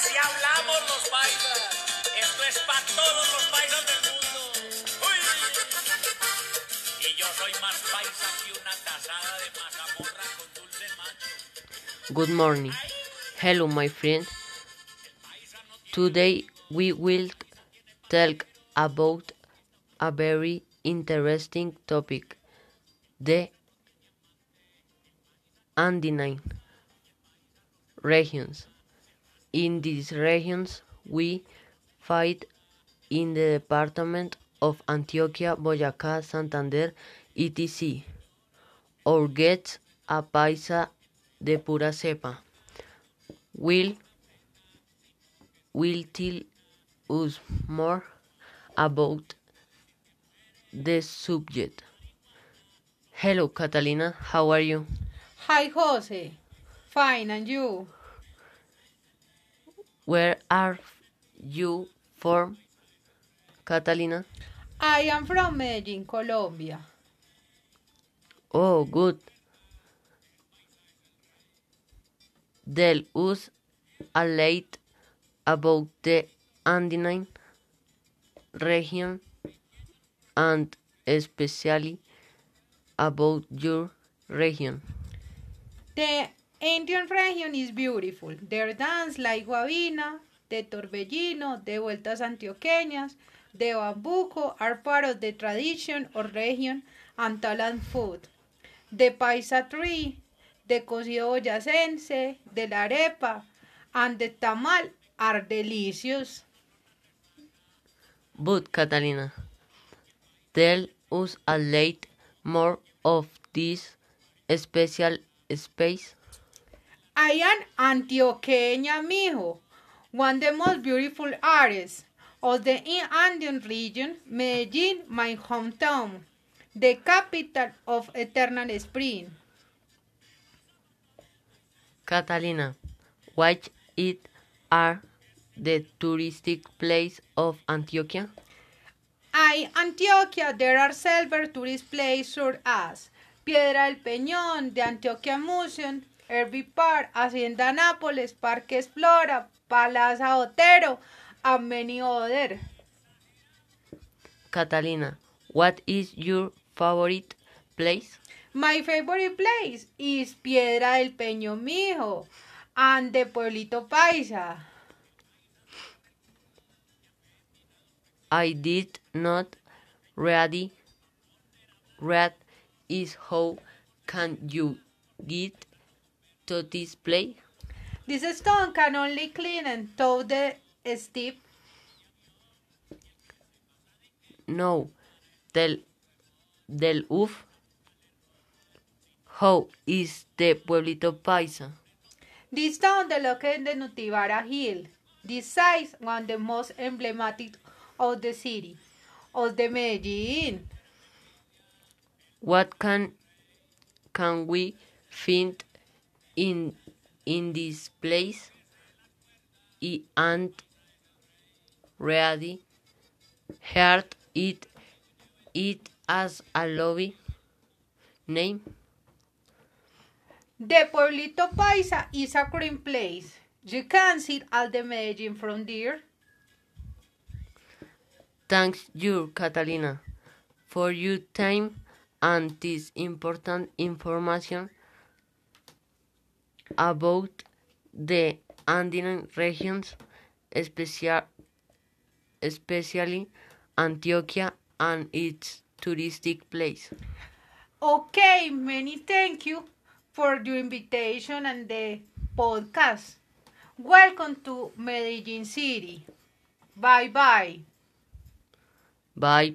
Así hablamos los paisas. Esto es para todos los paisas del mundo. ¡Uy! Y yo soy más paisa que una casada de mazamorra con dulce macho. Good morning. Hello, my friend. Today we will talk about a very interesting topic the Andean regions. In these regions, we fight in the department of Antioquia, Boyacá, Santander, etc. Or get a paisa de pura cepa. Will will tell us more about the subject. Hello, Catalina. How are you? Hi, Jose. Fine, and you? Where are you from, Catalina? I am from Medellin, Colombia. Oh, good. Tell us a little about the Andean region and especially about your region. The Indian region is beautiful. Their dance like guabina, the torbellino, the vueltas antioqueñas, the bambuco are part of the tradition or region and talent food. The paisa tree, the cocido boyacense, the la arepa, and the tamal are delicious. But Catalina, tell us a little more of this special space. I am Antioqueña, mijo, one of the most beautiful areas of the Andean region, Medellin, my hometown, the capital of eternal spring. Catalina, what it are the touristic place of Antioquia? I Antioquia, there are several tourist places such as Piedra del Peñol, the Antioquia Museum, Herbie Park, Hacienda Nápoles, Parque Explora, Plaza Otero, and many other. Catalina, what is your favorite place? My favorite place is Piedra del Peñón, mijo, and the Pueblito Paisa. I did not ready read is how can you get to this place? This stone can only clean and tow the steep. No, del del uf. How is the pueblito paisa? This town the located in the Nutibara Hill. This site one of the most emblematic of the city of the Medellin. What can can we find in in this place? I and ready heard it it as a lobby name. The Pueblito Paisa is a green place. You can see all the Medellin from there. Thanks you, Catalina, for your time and this important information about the Andean regions, special, especially Antioquia and its touristic place. Okay, many thank you for your invitation and the podcast. Welcome to Medellin City. Bye bye. Bye.